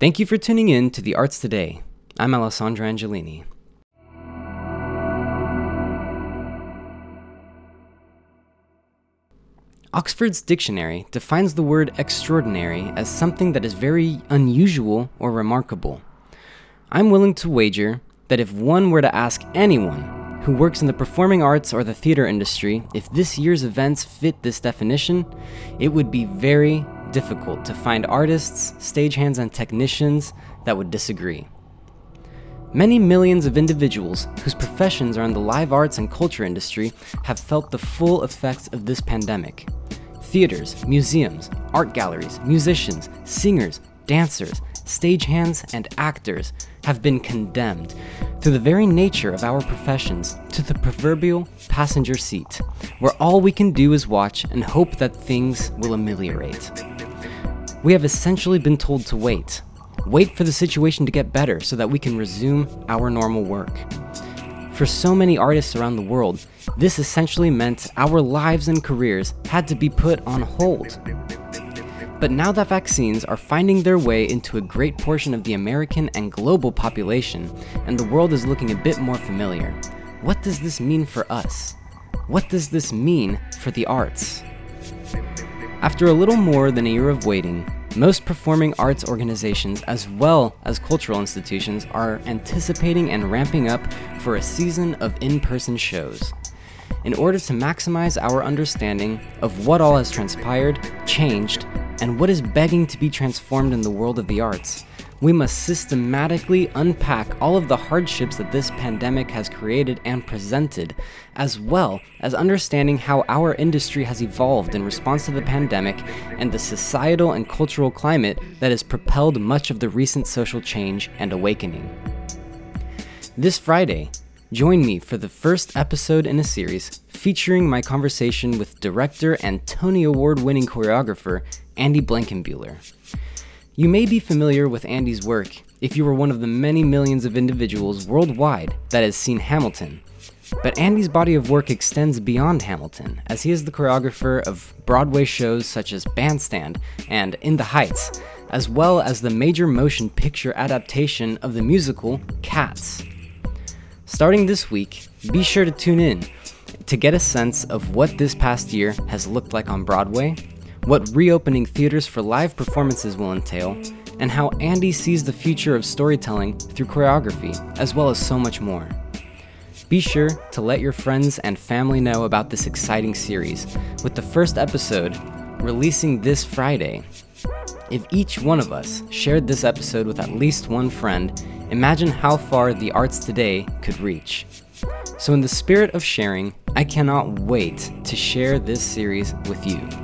Thank you for tuning in to the Arts Today. I'm Alessandra Angelini. Oxford's dictionary defines the word extraordinary as something that is very unusual or remarkable. I'm willing to wager that if one were to ask anyone who works in the performing arts or the theater industry if this year's events fit this definition, it would be very difficult to find artists, stagehands, and technicians that would disagree. Many millions of individuals whose professions are in the live arts and culture industry have felt the full effects of this pandemic. Theaters, museums, art galleries, musicians, singers, dancers, stagehands, and actors have been condemned through the very nature of our professions to the proverbial passenger seat, where all we can do is watch and hope that things will ameliorate. We have essentially been told to wait. Wait for the situation to get better so that we can resume our normal work. For so many artists around the world, this essentially meant our lives and careers had to be put on hold. But now that vaccines are finding their way into a great portion of the American and global population, and the world is looking a bit more familiar, what does this mean for us? What does this mean for the arts? After a little more than a year of waiting, most performing arts organizations, as well as cultural institutions, are anticipating and ramping up for a season of in person shows. In order to maximize our understanding of what all has transpired, changed, and what is begging to be transformed in the world of the arts, we must systematically unpack all of the hardships that this pandemic has created and presented, as well as understanding how our industry has evolved in response to the pandemic and the societal and cultural climate that has propelled much of the recent social change and awakening. This Friday, join me for the first episode in a series featuring my conversation with director and Tony Award winning choreographer Andy Blankenbuehler. You may be familiar with Andy's work if you were one of the many millions of individuals worldwide that has seen Hamilton. But Andy's body of work extends beyond Hamilton, as he is the choreographer of Broadway shows such as Bandstand and In the Heights, as well as the major motion picture adaptation of the musical Cats. Starting this week, be sure to tune in to get a sense of what this past year has looked like on Broadway what reopening theaters for live performances will entail, and how Andy sees the future of storytelling through choreography, as well as so much more. Be sure to let your friends and family know about this exciting series, with the first episode releasing this Friday. If each one of us shared this episode with at least one friend, imagine how far the arts today could reach. So, in the spirit of sharing, I cannot wait to share this series with you.